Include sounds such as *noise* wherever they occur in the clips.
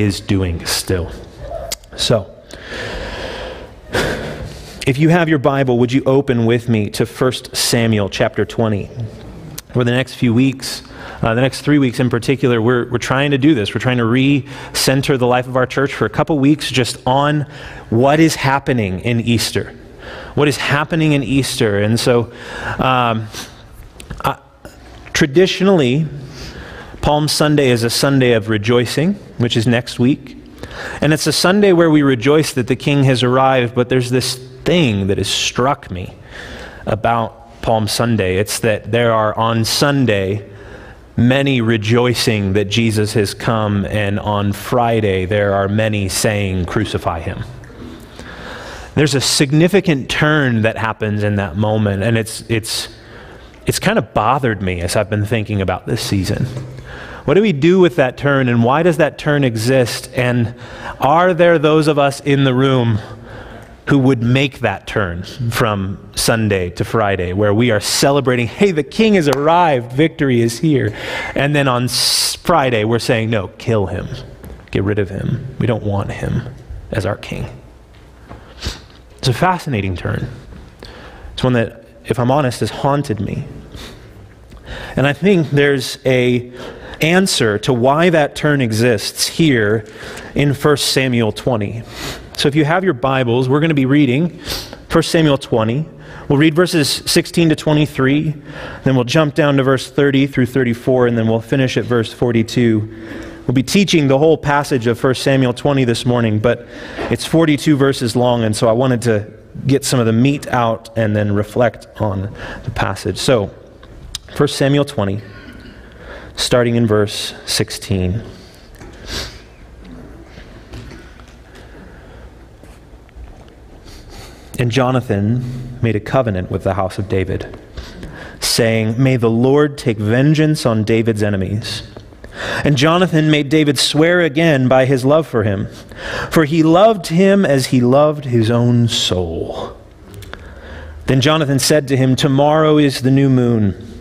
is doing still. So, if you have your Bible, would you open with me to 1 Samuel chapter 20? For the next few weeks, uh, the next three weeks in particular, we're, we're trying to do this. We're trying to re-center the life of our church for a couple weeks just on what is happening in Easter. What is happening in Easter. And so, um, uh, traditionally, Palm Sunday is a Sunday of rejoicing, which is next week. And it's a Sunday where we rejoice that the King has arrived, but there's this thing that has struck me about Palm Sunday. It's that there are on Sunday many rejoicing that Jesus has come, and on Friday there are many saying, Crucify him. There's a significant turn that happens in that moment, and it's, it's, it's kind of bothered me as I've been thinking about this season. What do we do with that turn, and why does that turn exist? And are there those of us in the room who would make that turn from Sunday to Friday, where we are celebrating, hey, the king has arrived, victory is here. And then on Friday, we're saying, no, kill him, get rid of him. We don't want him as our king. It's a fascinating turn. It's one that, if I'm honest, has haunted me. And I think there's a answer to why that turn exists here in 1 Samuel 20. So if you have your Bibles, we're going to be reading 1 Samuel 20. We'll read verses 16 to 23, then we'll jump down to verse 30 through 34, and then we'll finish at verse 42. We'll be teaching the whole passage of 1 Samuel 20 this morning, but it's 42 verses long, and so I wanted to get some of the meat out and then reflect on the passage. So, 1 Samuel 20 starting in verse 16. And Jonathan made a covenant with the house of David, saying, May the Lord take vengeance on David's enemies. And Jonathan made David swear again by his love for him, for he loved him as he loved his own soul. Then Jonathan said to him, Tomorrow is the new moon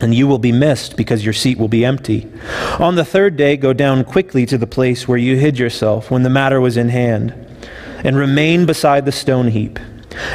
and you will be missed because your seat will be empty. On the third day, go down quickly to the place where you hid yourself when the matter was in hand, and remain beside the stone heap.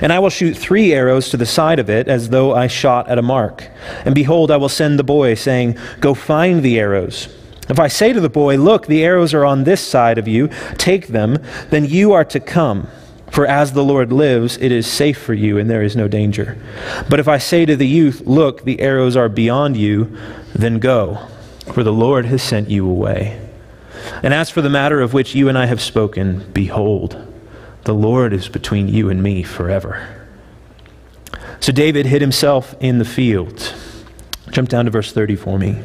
And I will shoot three arrows to the side of it, as though I shot at a mark. And behold, I will send the boy, saying, Go find the arrows. If I say to the boy, Look, the arrows are on this side of you, take them, then you are to come for as the Lord lives, it is safe for you, and there is no danger. But if I say to the youth, Look, the arrows are beyond you, then go, for the Lord has sent you away. And as for the matter of which you and I have spoken, behold, the Lord is between you and me forever. So David hid himself in the field. Jump down to verse 30 for me.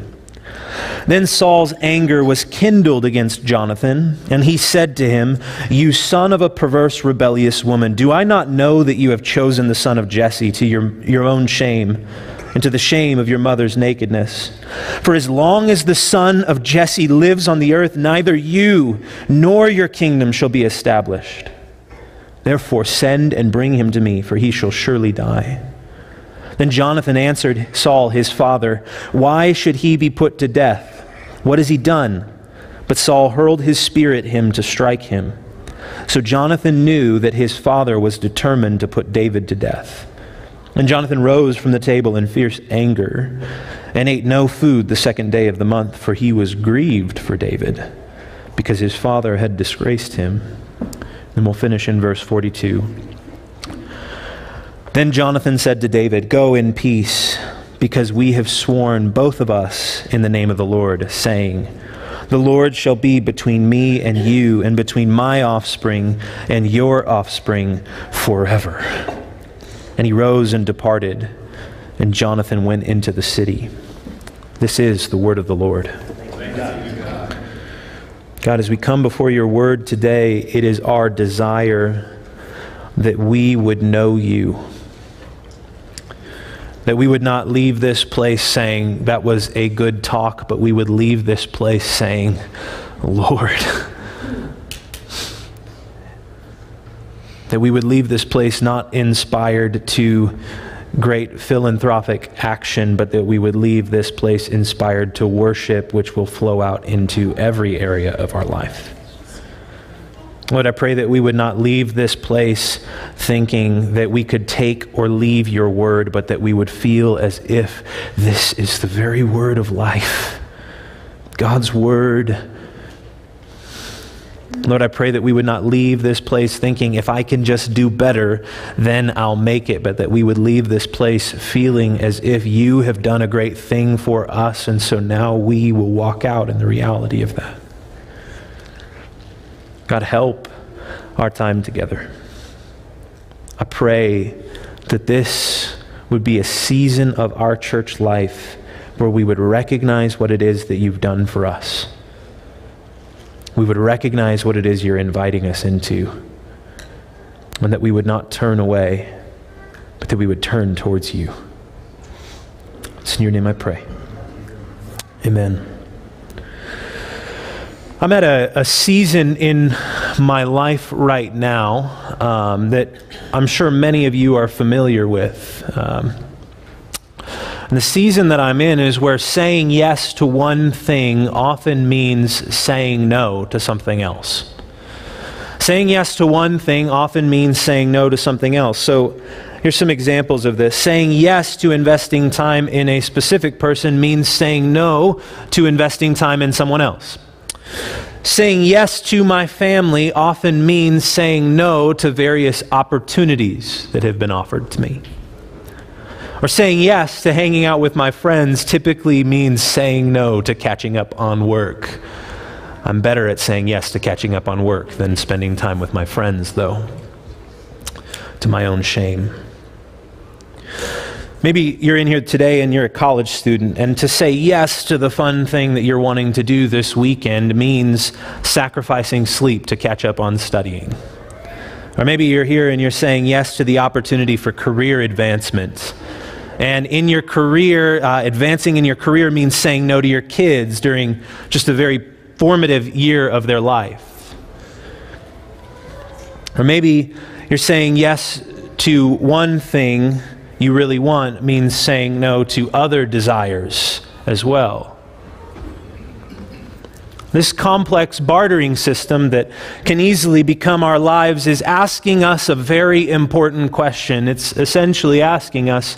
Then Saul's anger was kindled against Jonathan, and he said to him, You son of a perverse, rebellious woman, do I not know that you have chosen the son of Jesse to your, your own shame? and to the shame of your mother's nakedness. For as long as the son of Jesse lives on the earth, neither you nor your kingdom shall be established. Therefore, send and bring him to me, for he shall surely die. Then Jonathan answered Saul, his father, Why should he be put to death? What has he done? But Saul hurled his spear at him to strike him. So Jonathan knew that his father was determined to put David to death. And Jonathan rose from the table in fierce anger and ate no food the second day of the month, for he was grieved for David, because his father had disgraced him. And we'll finish in verse 42. Then Jonathan said to David, Go in peace, because we have sworn, both of us, in the name of the Lord, saying, The Lord shall be between me and you, and between my offspring and your offspring forever. And he rose and departed, and Jonathan went into the city. This is the word of the Lord. God, as we come before your word today, it is our desire that we would know you that we would not leave this place saying, that was a good talk, but we would leave this place saying, Lord. *laughs* that we would leave this place not inspired to great philanthropic action, but that we would leave this place inspired to worship, which will flow out into every area of our life. Lord, I pray that we would not leave this place thinking that we could take or leave your word, but that we would feel as if this is the very word of life. God's word. Lord, I pray that we would not leave this place thinking, if I can just do better, then I'll make it, but that we would leave this place feeling as if you have done a great thing for us, and so now we will walk out in the reality of that. God, help our time together. I pray that this would be a season of our church life where we would recognize what it is that you've done for us. We would recognize what it is you're inviting us into, and that we would not turn away, but that we would turn towards you. It's in your name I pray. Amen. I'm at a, a, season in my life right now um, that I'm sure many of you are familiar with. Um, the season that I'm in is where saying yes to one thing often means saying no to something else. Saying yes to one thing often means saying no to something else. So here's some examples of this. Saying yes to investing time in a specific person means saying no to investing time in someone else. Saying yes to my family often means saying no to various opportunities that have been offered to me. Or saying yes to hanging out with my friends typically means saying no to catching up on work. I'm better at saying yes to catching up on work than spending time with my friends, though, to my own shame. Maybe you're in here today and you're a college student, and to say yes to the fun thing that you're wanting to do this weekend means sacrificing sleep to catch up on studying. Or maybe you're here and you're saying yes to the opportunity for career advancement. And in your career, uh, advancing in your career means saying no to your kids during just a very formative year of their life. Or maybe you're saying yes to one thing you really want means saying no to other desires as well. This complex bartering system that can easily become our lives is asking us a very important question. It's essentially asking us,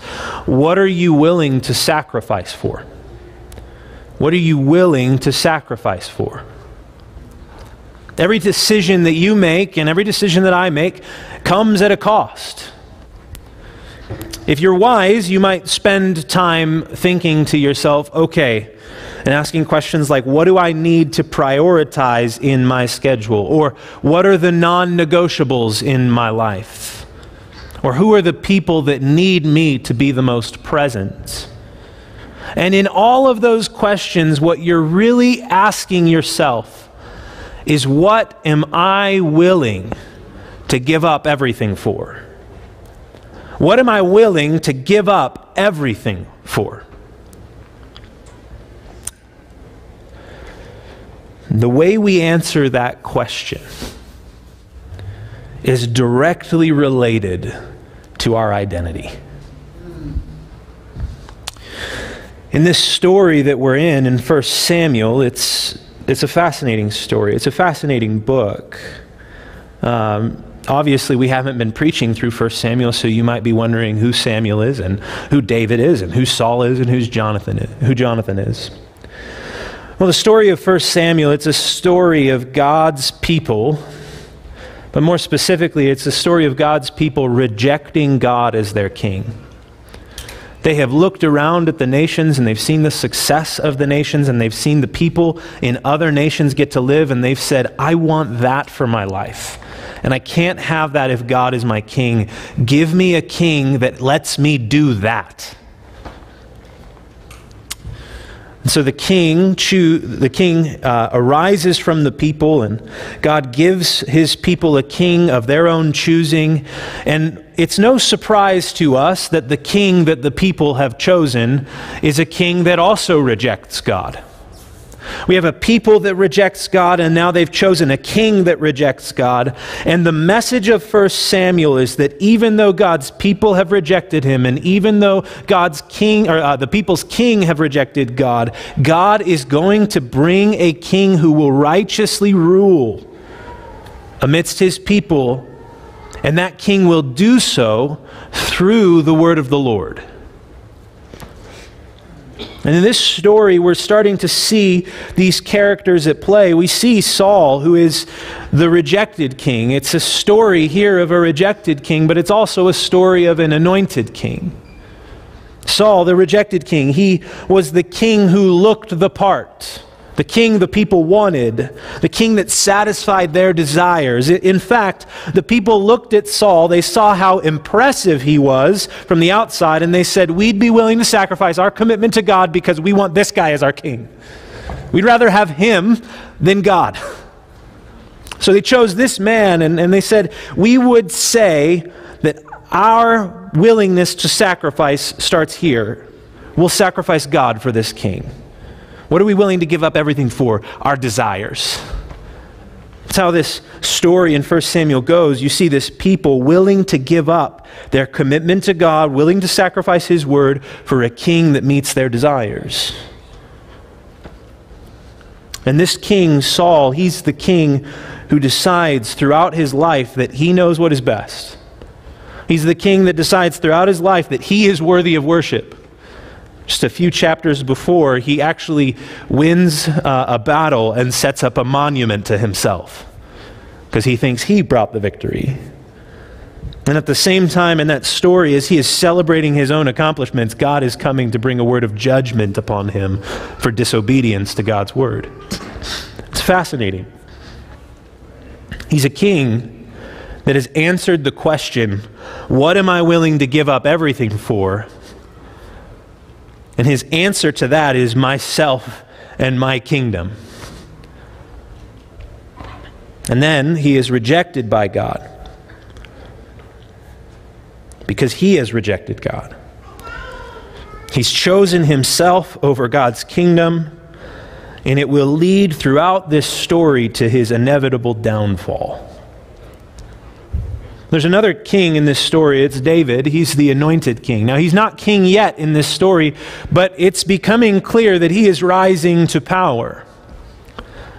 what are you willing to sacrifice for? What are you willing to sacrifice for? Every decision that you make and every decision that I make comes at a cost. If you're wise, you might spend time thinking to yourself, okay, and asking questions like, what do I need to prioritize in my schedule? Or what are the non negotiables in my life? Or who are the people that need me to be the most present? And in all of those questions, what you're really asking yourself is, what am I willing to give up everything for? What am I willing to give up everything for? The way we answer that question is directly related to our identity. In this story that we're in, in 1 Samuel, it's, it's a fascinating story. It's a fascinating book. Um, obviously we haven't been preaching through 1 Samuel, so you might be wondering who Samuel is and who David is and who Saul is and who's Jonathan is, who Jonathan is. Well, the story of 1 Samuel, it's a story of God's people, but more specifically, it's a story of God's people rejecting God as their king. They have looked around at the nations and they've seen the success of the nations and they've seen the people in other nations get to live and they've said, I want that for my life. And I can't have that if God is my king. Give me a king that lets me do that. And so the king, choo- the king uh, arises from the people, and God gives his people a king of their own choosing. And it's no surprise to us that the king that the people have chosen is a king that also rejects God. We have a people that rejects God, and now they've chosen a king that rejects God. And the message of 1 Samuel is that even though God's people have rejected him, and even though God's king, or uh, the people's king have rejected God, God is going to bring a king who will righteously rule amidst his people, and that king will do so through the word of the Lord. And in this story, we're starting to see these characters at play. We see Saul, who is the rejected king. It's a story here of a rejected king, but it's also a story of an anointed king. Saul, the rejected king, he was the king who looked the part the king the people wanted, the king that satisfied their desires. In fact, the people looked at Saul, they saw how impressive he was from the outside, and they said, We'd be willing to sacrifice our commitment to God because we want this guy as our king. We'd rather have him than God. *laughs* So they chose this man, and, and they said, We would say that our willingness to sacrifice starts here. We'll sacrifice God for this king. What are we willing to give up everything for? Our desires. That's how this story in 1 Samuel goes. You see this people willing to give up their commitment to God, willing to sacrifice His word for a king that meets their desires. And this king, Saul, he's the king who decides throughout his life that he knows what is best. He's the king that decides throughout his life that he is worthy of worship. Just a few chapters before, he actually wins uh, a battle and sets up a monument to himself because he thinks he brought the victory. And at the same time, in that story, as he is celebrating his own accomplishments, God is coming to bring a word of judgment upon him for disobedience to God's word. It's fascinating. He's a king that has answered the question, What am I willing to give up everything for? And his answer to that is myself and my kingdom. And then he is rejected by God because he has rejected God. He's chosen himself over God's kingdom, and it will lead throughout this story to his inevitable downfall. There's another king in this story. It's David. He's the anointed king. Now, he's not king yet in this story, but it's becoming clear that he is rising to power.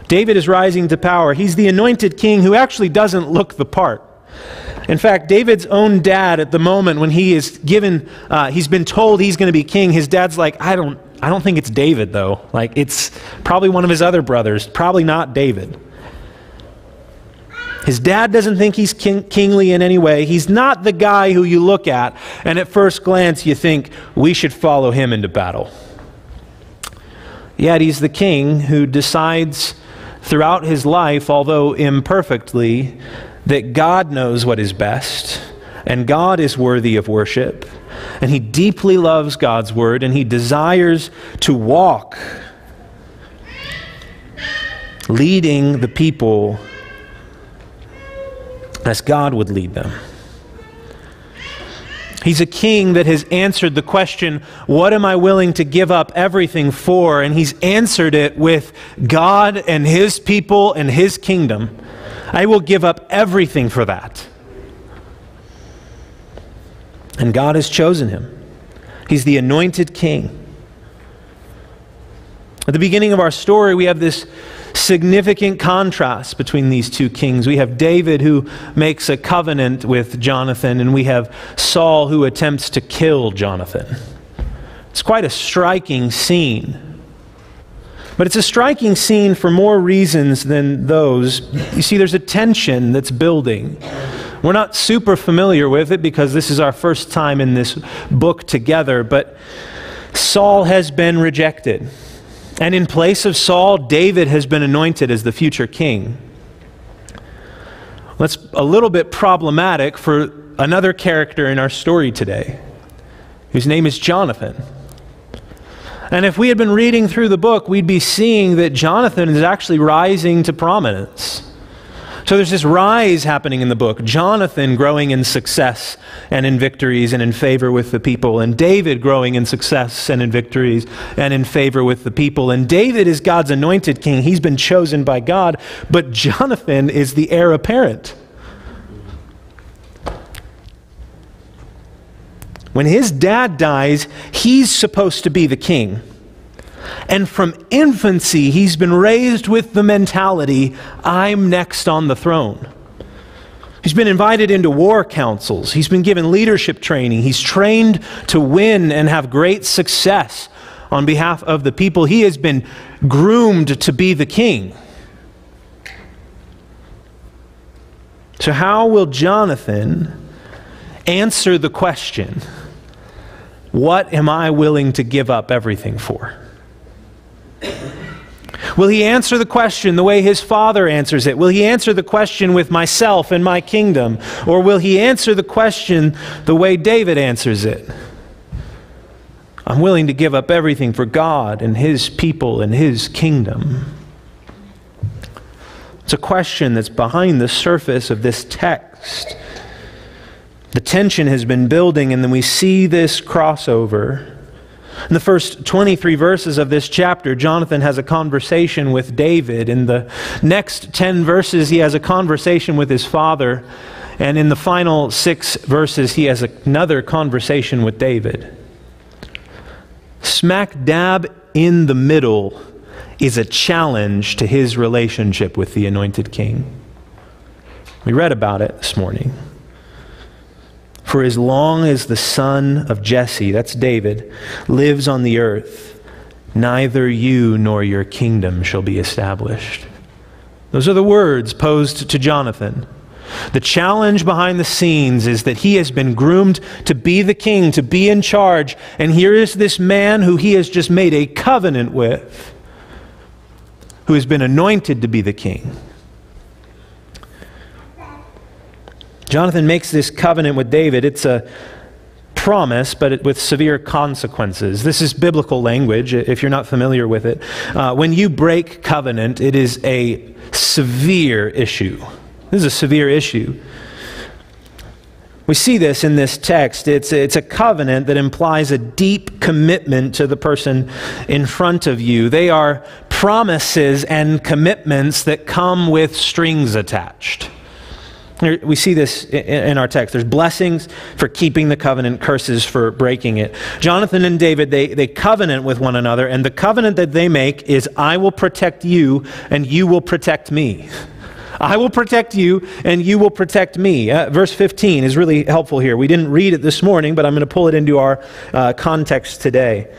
David is rising to power. He's the anointed king who actually doesn't look the part. In fact, David's own dad, at the moment when he is given, uh, he's been told he's going to be king, his dad's like, I don't, I don't think it's David, though. Like, it's probably one of his other brothers, probably not David. His dad doesn't think he's king, kingly in any way. He's not the guy who you look at, and at first glance you think, we should follow him into battle. Yet he's the king who decides throughout his life, although imperfectly, that God knows what is best, and God is worthy of worship, and he deeply loves God's word, and he desires to walk leading the people as God would lead them. He's a king that has answered the question, What am I willing to give up everything for? And he's answered it with God and his people and his kingdom. I will give up everything for that. And God has chosen him. He's the anointed king. At the beginning of our story, we have this significant contrast between these two kings. We have David who makes a covenant with Jonathan, and we have Saul who attempts to kill Jonathan. It's quite a striking scene. But it's a striking scene for more reasons than those. You see, there's a tension that's building. We're not super familiar with it because this is our first time in this book together, but Saul has been rejected. And in place of Saul, David has been anointed as the future king. That's a little bit problematic for another character in our story today, whose name is Jonathan. And if we had been reading through the book, we'd be seeing that Jonathan is actually rising to prominence. So there's this rise happening in the book. Jonathan growing in success and in victories and in favor with the people, and David growing in success and in victories and in favor with the people. And David is God's anointed king. He's been chosen by God, but Jonathan is the heir apparent. When his dad dies, he's supposed to be the king. And from infancy, he's been raised with the mentality I'm next on the throne. He's been invited into war councils. He's been given leadership training. He's trained to win and have great success on behalf of the people. He has been groomed to be the king. So, how will Jonathan answer the question, What am I willing to give up everything for? Will he answer the question the way his father answers it? Will he answer the question with myself and my kingdom? Or will he answer the question the way David answers it? I'm willing to give up everything for God and his people and his kingdom. It's a question that's behind the surface of this text. The tension has been building, and then we see this crossover. In the first 23 verses of this chapter, Jonathan has a conversation with David. In the next 10 verses, he has a conversation with his father. And in the final six verses, he has another conversation with David. Smack dab in the middle is a challenge to his relationship with the anointed king. We read about it this morning. For as long as the son of Jesse, that's David, lives on the earth, neither you nor your kingdom shall be established. Those are the words posed to Jonathan. The challenge behind the scenes is that he has been groomed to be the king, to be in charge, and here is this man who he has just made a covenant with, who has been anointed to be the king. Jonathan makes this covenant with David. It's a promise, but with severe consequences. This is biblical language, if you're not familiar with it. Uh, when you break covenant, it is a severe issue. This is a severe issue. We see this in this text. It's, it's a covenant that implies a deep commitment to the person in front of you. They are promises and commitments that come with strings attached. We see this in our text. There's blessings for keeping the covenant, curses for breaking it. Jonathan and David, they, they covenant with one another, and the covenant that they make is I will protect you, and you will protect me. I will protect you, and you will protect me. Uh, verse 15 is really helpful here. We didn't read it this morning, but I'm going to pull it into our uh, context today.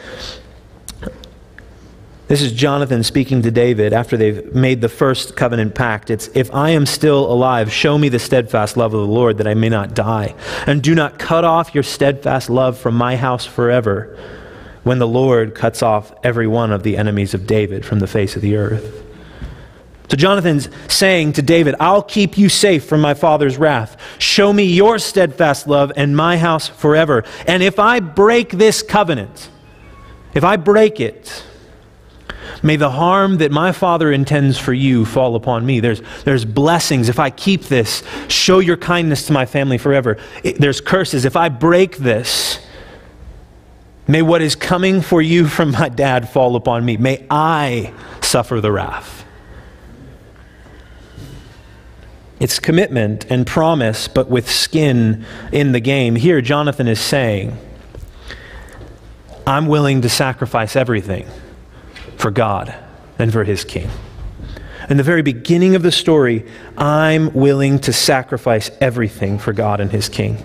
This is Jonathan speaking to David after they've made the first covenant pact. It's, If I am still alive, show me the steadfast love of the Lord that I may not die. And do not cut off your steadfast love from my house forever when the Lord cuts off every one of the enemies of David from the face of the earth. So Jonathan's saying to David, I'll keep you safe from my father's wrath. Show me your steadfast love and my house forever. And if I break this covenant, if I break it, May the harm that my Father intends for you fall upon me. There's, there's blessings. If I keep this, show your kindness to my family forever. It, there's curses. If I break this, may what is coming for you from my dad fall upon me. May I suffer the wrath. It's commitment and promise, but with skin in the game. Here, Jonathan is saying, I'm willing to sacrifice everything for God and for his king. In the very beginning of the story, I'm willing to sacrifice everything for God and his king.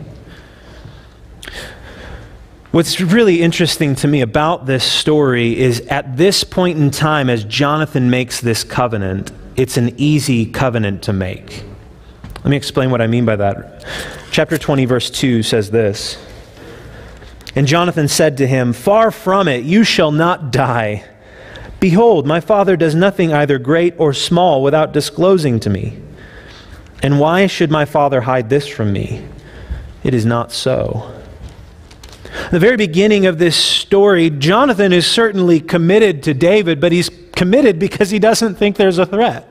What's really interesting to me about this story is at this point in time, as Jonathan makes this covenant, it's an easy covenant to make. Let me explain what I mean by that. Chapter 20, verse 2 says this And Jonathan said to him, Far from it, you shall not die. Behold, my Father does nothing either great or small without disclosing to me. And why should my Father hide this from me? It is not so. the very beginning of this story, Jonathan is certainly committed to David, but he's committed because he doesn't think there's a threat.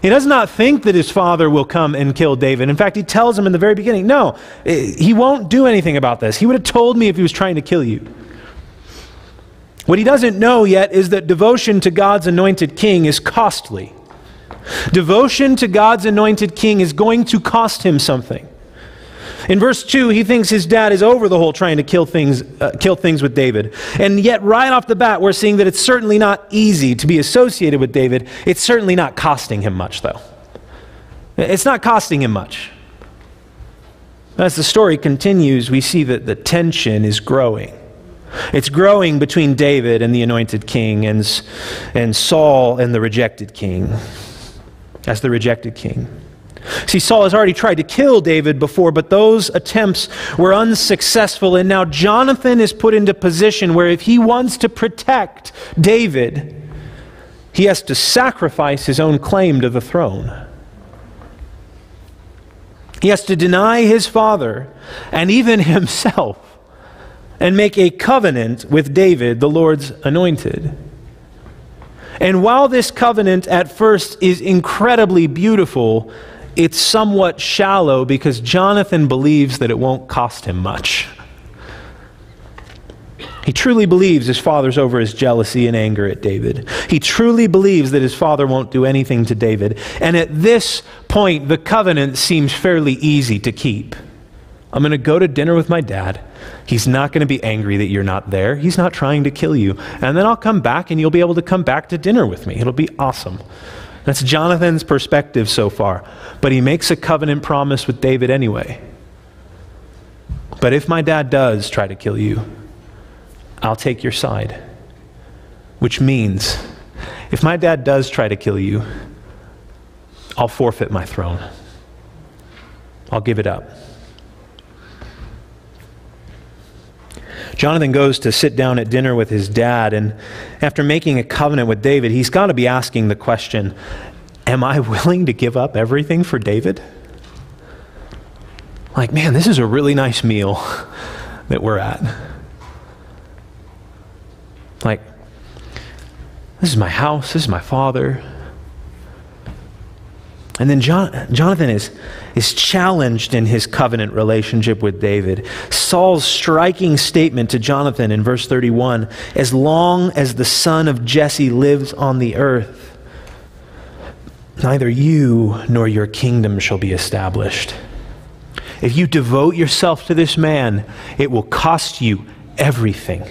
He does not think that his father will come and kill David. In fact, he tells him in the very beginning, No, eh, he won't do anything about this. He would have told me if he was trying to kill you. What he doesn't know yet is that devotion to God's anointed king is costly. Devotion to God's anointed king is going to cost him something. In verse 2, he thinks his dad is over the whole trying to kill things, uh, kill things with David. And yet, right off the bat, we're seeing that it's certainly not easy to be associated with David. It's certainly not costing him much, though. It's not costing him much. As the story continues, we see that the tension is growing. It's growing between David and the anointed king and, and Saul and the rejected king, as the rejected king. See, Saul has already tried to kill David before, but those attempts were unsuccessful. And now Jonathan is put into position where if he wants to protect David, he has to sacrifice his own claim to the throne. He has to deny his father and even *laughs* himself and make a covenant with David, the Lord's anointed. And while this covenant at first is incredibly beautiful, it's somewhat shallow because Jonathan believes that it won't cost him much. He truly believes his father's over his jealousy and anger at David. He truly believes that his father won't do anything to David. And at this point, the covenant seems fairly easy to keep. I'm going to go to dinner with my dad. He's not going to be angry that you're not there. He's not trying to kill you. And then I'll come back and you'll be able to come back to dinner with me. It'll be awesome. That's Jonathan's perspective so far. But he makes a covenant promise with David anyway. But if my dad does try to kill you, I'll take your side. Which means, if my dad does try to kill you, I'll forfeit my throne. I'll give it up. Jonathan goes to sit down at dinner with his dad, and after making a covenant with David, he's got to be asking the question Am I willing to give up everything for David? Like, man, this is a really nice meal that we're at. Like, this is my house, this is my father. And then John, Jonathan is, is challenged in his covenant relationship with David. Saul's striking statement to Jonathan in verse 31 As long as the son of Jesse lives on the earth, neither you nor your kingdom shall be established. If you devote yourself to this man, it will cost you everything.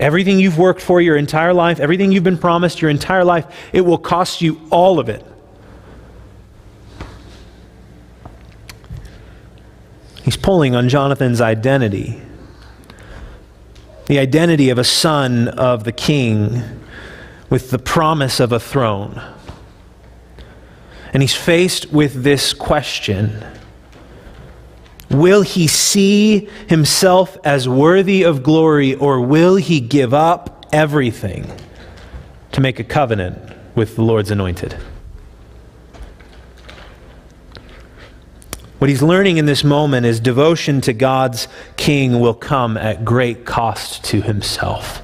Everything you've worked for your entire life, everything you've been promised your entire life, it will cost you all of it. He's pulling on Jonathan's identity the identity of a son of the king with the promise of a throne. And he's faced with this question Will he see himself as worthy of glory, or will he give up everything to make a covenant with the Lord's anointed? What he's learning in this moment is devotion to God's king will come at great cost to himself.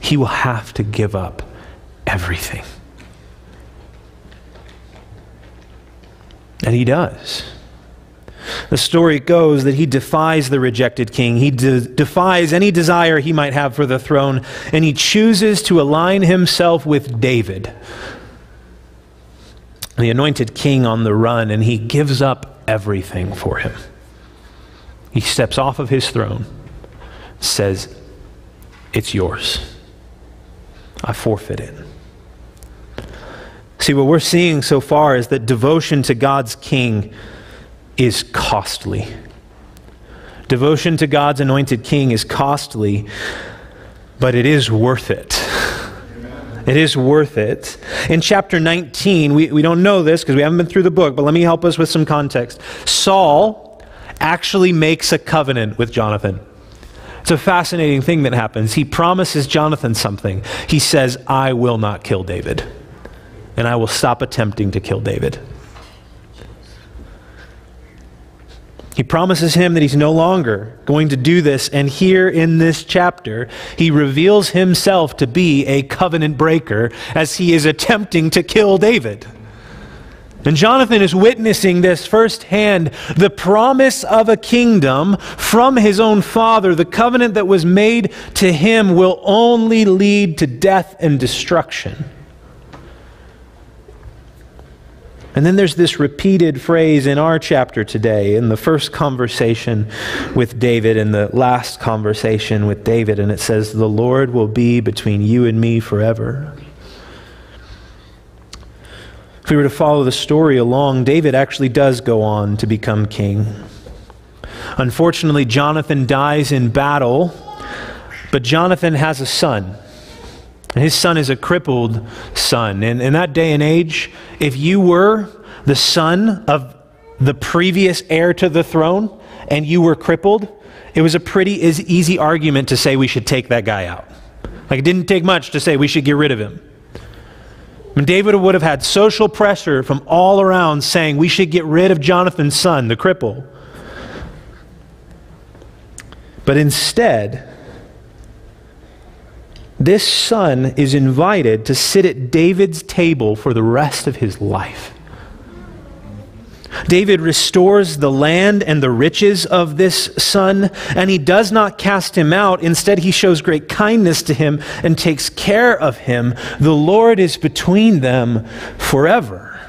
He will have to give up everything. And he does. The story goes that he defies the rejected king. He de- defies any desire he might have for the throne, and he chooses to align himself with David, the anointed king on the run, and he gives up everything for him. He steps off of his throne, says, It's yours. I forfeit it. See, what we're seeing so far is that devotion to God's king is costly. Devotion to God's anointed king is costly, but it is worth it. It is worth it. In chapter 19, we, we don't know this because we haven't been through the book, but let me help us with some context. Saul actually makes a covenant with Jonathan. It's a fascinating thing that happens. He promises Jonathan something. He says, I will not kill David, and I will stop attempting to kill David. He promises him that he's no longer going to do this. And here in this chapter, he reveals himself to be a covenant breaker as he is attempting to kill David. And Jonathan is witnessing this firsthand the promise of a kingdom from his own father. The covenant that was made to him will only lead to death and destruction. And then there's this repeated phrase in our chapter today, in the first conversation with David and the last conversation with David, and it says, The Lord will be between you and me forever. If we were to follow the story along, David actually does go on to become king. Unfortunately, Jonathan dies in battle, but Jonathan has a son. And his son is a crippled son. And in that day and age, if you were the son of the previous heir to the throne and you were crippled, it was a pretty easy argument to say we should take that guy out. Like it didn't take much to say we should get rid of him. And David would have had social pressure from all around saying we should get rid of Jonathan's son, the cripple. But instead, this son is invited to sit at David's table for the rest of his life. David restores the land and the riches of this son, and he does not cast him out. Instead, he shows great kindness to him and takes care of him. The Lord is between them forever.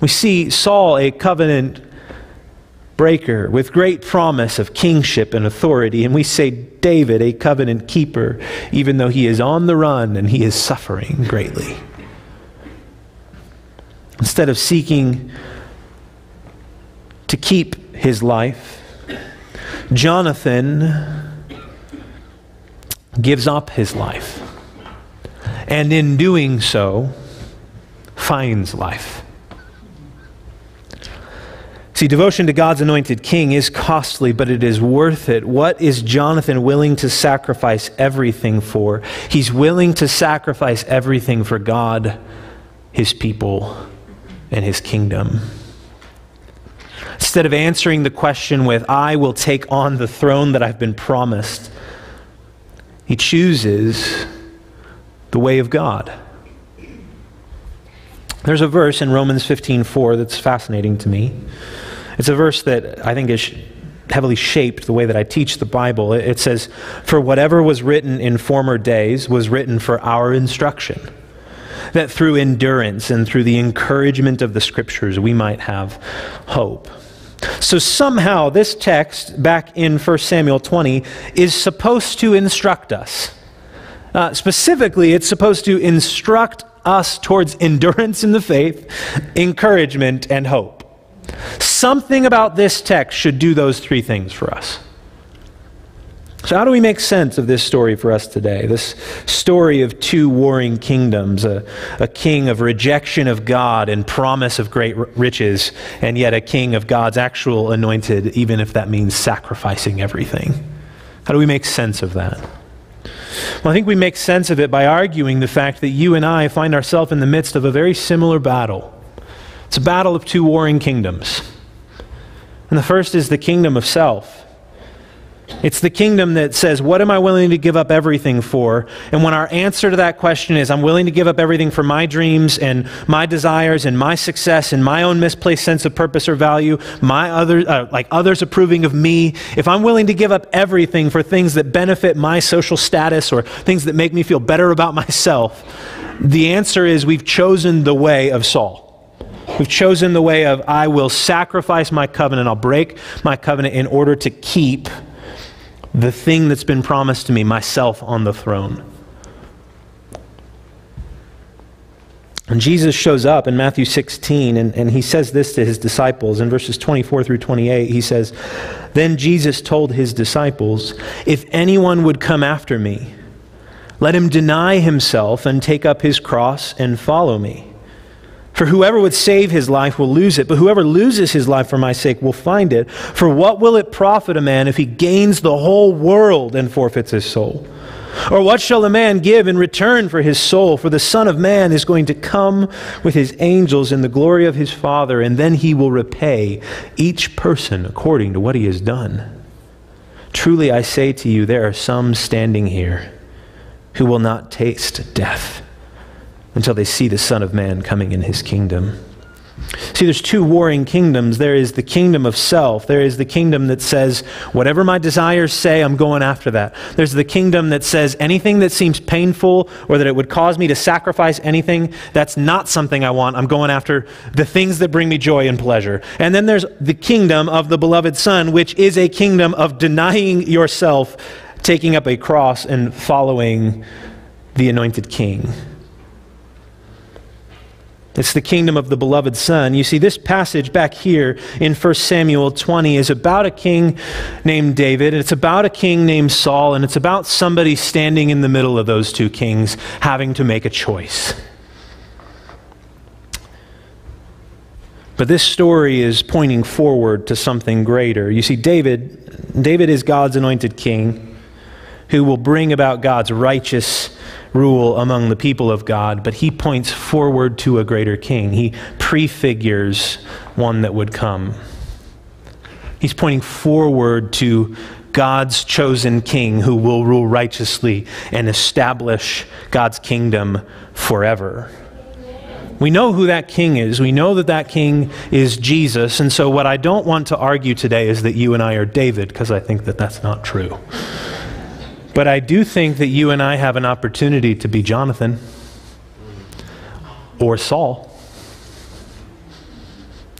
We see Saul, a covenant breaker with great promise of kingship and authority, and we say David, a covenant keeper, even though he is on the run and he is suffering greatly. Instead of seeking to keep his life, Jonathan gives up his life. And in doing so, finds life. See, devotion to God's anointed king is costly, but it is worth it. What is Jonathan willing to sacrifice everything for? He's willing to sacrifice everything for God, his people, and his kingdom. Instead of answering the question with, I will take on the throne that I've been promised, he chooses the way of God. There's a verse in Romans 15:4 that's fascinating to me. It's a verse that I think is heavily shaped the way that I teach the Bible. It says, "For whatever was written in former days was written for our instruction." that through endurance and through the encouragement of the scriptures we might have hope. So somehow this text back in 1 Samuel 20 is supposed to instruct us. Uh, specifically, it's supposed to instruct us towards endurance in the faith, encouragement, and hope. Something about this text should do those three things for us. So, how do we make sense of this story for us today? This story of two warring kingdoms a, a king of rejection of God and promise of great riches, and yet a king of God's actual anointed, even if that means sacrificing everything. How do we make sense of that? Well, I think we make sense of it by arguing the fact that you and I find ourselves in the midst of a very similar battle. It's a battle of two warring kingdoms. And the first is the kingdom of self. It's the kingdom that says, What am I willing to give up everything for? And when our answer to that question is, I'm willing to give up everything for my dreams and my desires and my success and my own misplaced sense of purpose or value, my other, uh, like others approving of me, if I'm willing to give up everything for things that benefit my social status or things that make me feel better about *laughs* myself, the answer is we've chosen the way of Saul. We've chosen the way of, I will sacrifice my covenant, I'll break my covenant in order to keep the thing that's been promised to me, myself on the throne. And Jesus shows up in Matthew 16, and, and he says this to his disciples in verses 24 through 28. He says, Then Jesus told his disciples, If anyone would come after me, let him deny himself and take up his cross and follow me. For whoever would save his life will lose it, but whoever loses his life for my sake will find it. For what will it profit a man if he gains the whole world and forfeits his soul? Or what shall a man give in return for his soul? For the Son of Man is going to come with his angels in the glory of his Father, and then he will repay each person according to what he has done. Truly I say to you, there are some standing here who will not taste death until they see the Son of Man coming in his kingdom. See, there's two warring kingdoms. There is the kingdom of self. There is the kingdom that says, whatever my desires say, I'm going after that. There's the kingdom that says, anything that seems painful or that it would cause me to sacrifice anything, that's not something I want. I'm going after the things that bring me joy and pleasure. And then there's the kingdom of the beloved Son, which is a kingdom of denying yourself, taking up a cross, and following the anointed king. It's the kingdom of the beloved Son. You see, this passage back here in 1 Samuel 20 is about a king named David, it's about a king named Saul, and it's about somebody standing in the middle of those two kings having to make a choice. But this story is pointing forward to something greater. You see, David, David is God's anointed king who will bring about God's righteous rule among the people of God, but he points forward to a greater king. He prefigures one that would come. He's pointing forward to God's chosen king who will rule righteously and establish God's kingdom forever. We know who that king is. We know that that king is Jesus. And so, what I don't want to argue today is that you and I are David, because I think that that's not true. But I do think that you and I have an opportunity to be Jonathan or Saul.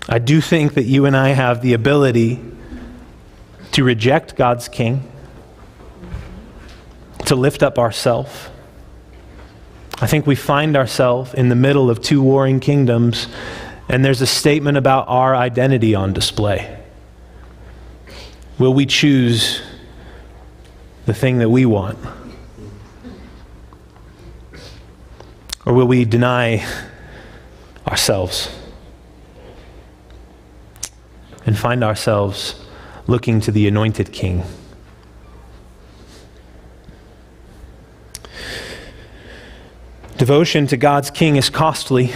I do think that you and I have the ability to reject God's king, to lift up ourselves. I think we find ourselves in the middle of two warring kingdoms, and there's a statement about our identity on display. Will we choose the thing that we want? Or will we deny ourselves and find ourselves looking to the anointed king? Devotion to God's king is costly.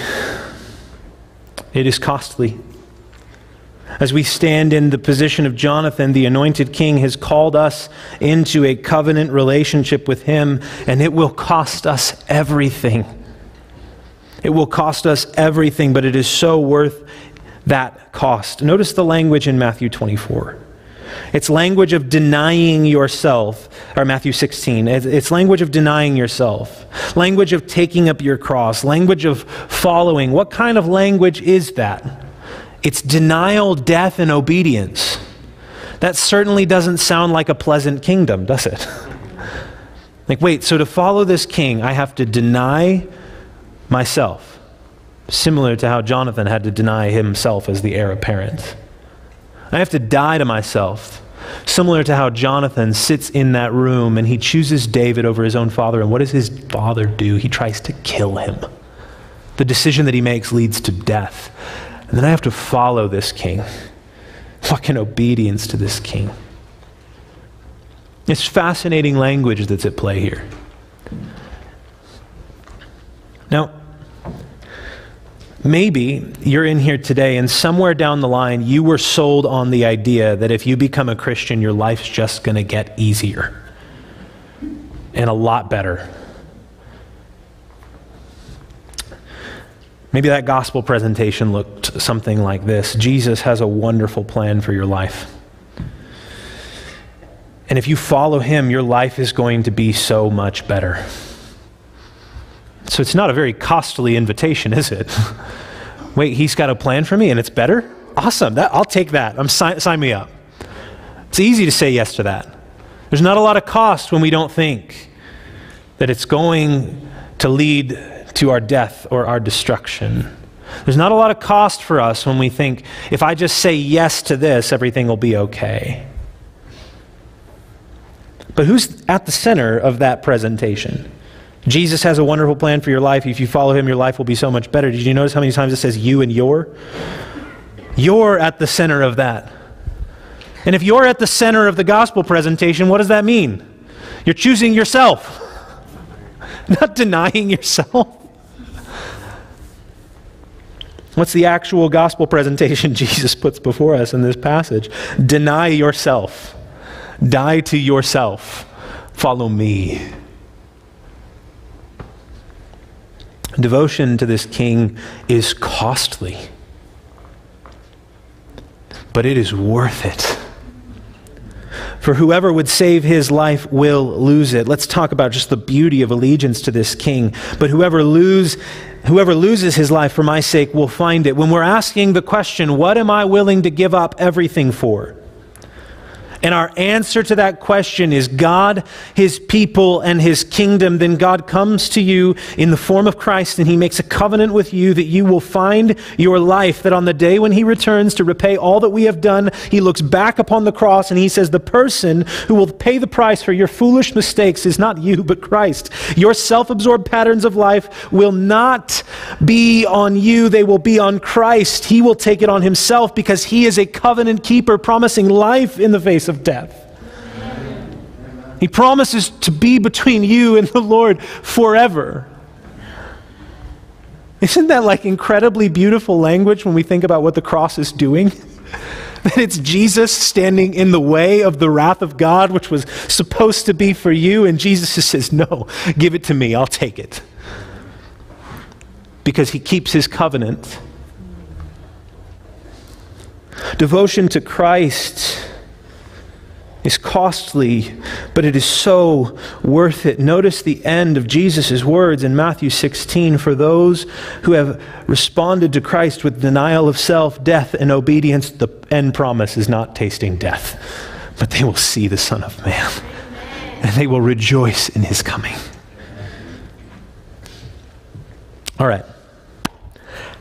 It is costly. As we stand in the position of Jonathan, the anointed king has called us into a covenant relationship with him, and it will cost us everything. It will cost us everything, but it is so worth that cost. Notice the language in Matthew 24. It's language of denying yourself, or Matthew 16. It's language of denying yourself, language of taking up your cross, language of following. What kind of language is that? It's denial, death, and obedience. That certainly doesn't sound like a pleasant kingdom, does it? *laughs* like, wait, so to follow this king, I have to deny myself, similar to how Jonathan had to deny himself as the heir apparent. I have to die to myself, similar to how Jonathan sits in that room and he chooses David over his own father. And what does his father do? He tries to kill him. The decision that he makes leads to death. And then I have to follow this king, walk in obedience to this king. It's fascinating language that's at play here. Now, maybe you're in here today and somewhere down the line you were sold on the idea that if you become a Christian, your life's just going to get easier and a lot better. Maybe that gospel presentation looked something like this Jesus has a wonderful plan for your life. And if you follow him, your life is going to be so much better. So it's not a very costly invitation, is it? *laughs* Wait, he's got a plan for me and it's better? Awesome. That, I'll take that. I'm sign, sign me up. It's easy to say yes to that. There's not a lot of cost when we don't think that it's going to lead to our death or our destruction. There's not a lot of cost for us when we think, if I just say yes to this, everything will be okay. But who's at the center of that presentation? Jesus has a wonderful plan for your life. If you follow him, your life will be so much better. Did you notice how many times it says you and your? You're at the center of that. And if you're at the center of the gospel presentation, what does that mean? You're choosing yourself, *laughs* not denying yourself. What's the actual gospel presentation *laughs* Jesus puts before us in this passage? Deny yourself, die to yourself, follow me. Devotion to this king is costly, but it is worth it. For whoever would save his life will lose it. Let's talk about just the beauty of allegiance to this king. But whoever lose whoever loses his life for my sake will find it. When we're asking the question, what am I willing to give up everything for? And our answer to that question is God, His people, and His kingdom, then God comes to you in the form of Christ and He makes a covenant with you that you will find your life, that on the day when He returns to repay all that we have done, He looks back upon the cross and He says, The person who will pay the price for your foolish mistakes is not you, but Christ. Your self absorbed patterns of life will not be on you, they will be on Christ. He will take it on Himself because He is a covenant keeper, promising life in the face of of death. He promises to be between you and the Lord forever. Isn't that like incredibly beautiful language when we think about what the cross is doing? *laughs* that it's Jesus standing in the way of the wrath of God, which was supposed to be for you, and Jesus just says, No, give it to me, I'll take it. Because he keeps his covenant. Devotion to Christ is costly, but it is so worth it. Notice the end of Jesus' words in Matthew 16 for those who have responded to Christ with denial of self, death, and obedience. The end promise is not tasting death, but they will see the Son of Man, and they will rejoice in his coming. All right.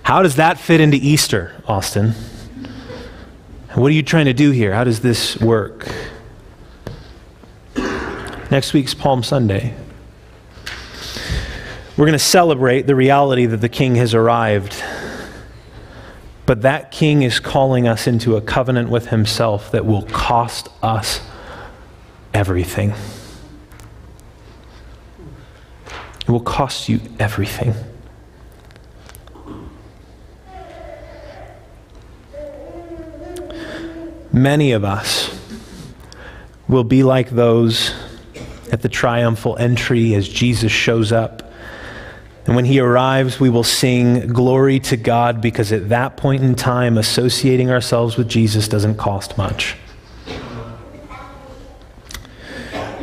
How does that fit into Easter, Austin? What are you trying to do here? How does this work? Next week's Palm Sunday. We're going to celebrate the reality that the King has arrived. But that King is calling us into a covenant with Himself that will cost us everything. It will cost you everything. Many of us will be like those at the triumphal entry as Jesus shows up. And when he arrives, we will sing glory to God because at that point in time, associating ourselves with Jesus doesn't cost much.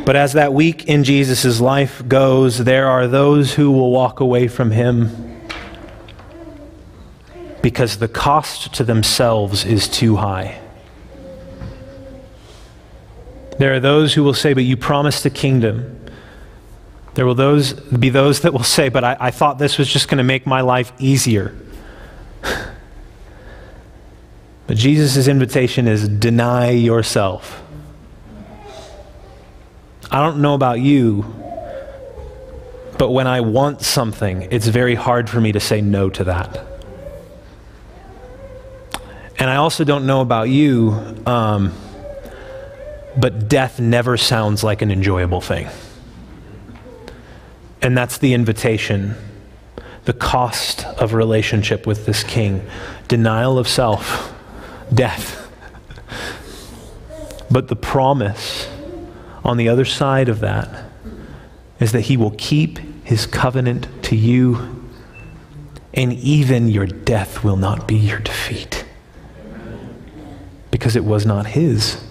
But as that week in Jesus' life goes, there are those who will walk away from him because the cost to themselves is too high. There are those who will say, But you promised the kingdom. There will those, be those that will say, But I, I thought this was just going to make my life easier. *laughs* but Jesus' invitation is deny yourself. I don't know about you, but when I want something, it's very hard for me to say no to that. And I also don't know about you. Um, but death never sounds like an enjoyable thing. And that's the invitation, the cost of relationship with this king denial of self, death. But the promise on the other side of that is that he will keep his covenant to you, and even your death will not be your defeat because it was not his.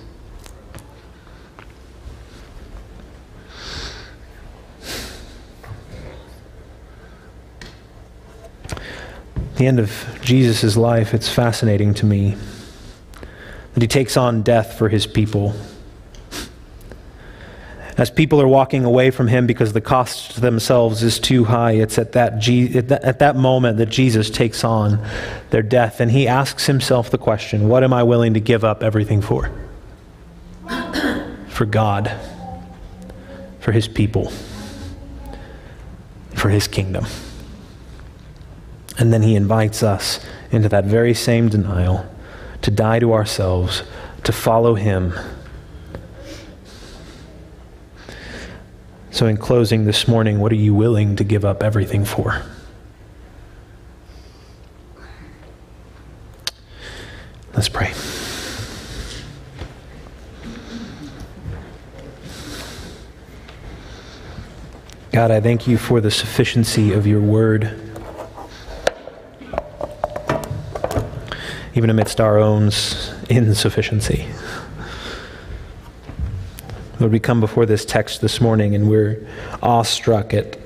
The end of Jesus' life, it's fascinating to me that he takes on death for his people. As people are walking away from him because the cost to themselves is too high, it's at that, G- at that moment that Jesus takes on their death. And he asks himself the question What am I willing to give up everything for? for God, for his people, for his kingdom. And then he invites us into that very same denial to die to ourselves, to follow him. So, in closing this morning, what are you willing to give up everything for? Let's pray. God, I thank you for the sufficiency of your word. Even amidst our own insufficiency. Lord, we come before this text this morning and we're awestruck at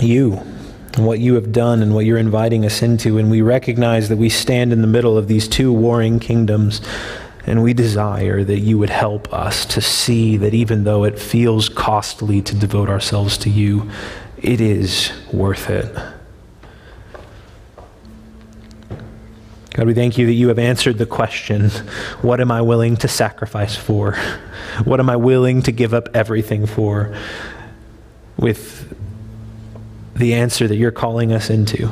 you and what you have done and what you're inviting us into. And we recognize that we stand in the middle of these two warring kingdoms And we desire that you would help us to see that even though it feels costly to devote ourselves to you, it is worth it. God, we thank you that you have answered the question what am I willing to sacrifice for? What am I willing to give up everything for? With the answer that you're calling us into.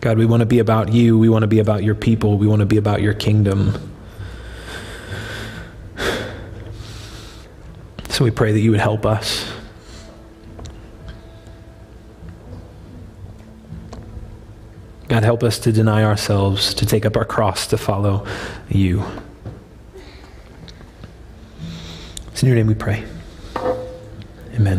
God, we want to be about you. We want to be about your people. We want to be about your kingdom. So we pray that you would help us. God, help us to deny ourselves, to take up our cross, to follow you. It's in your name we pray.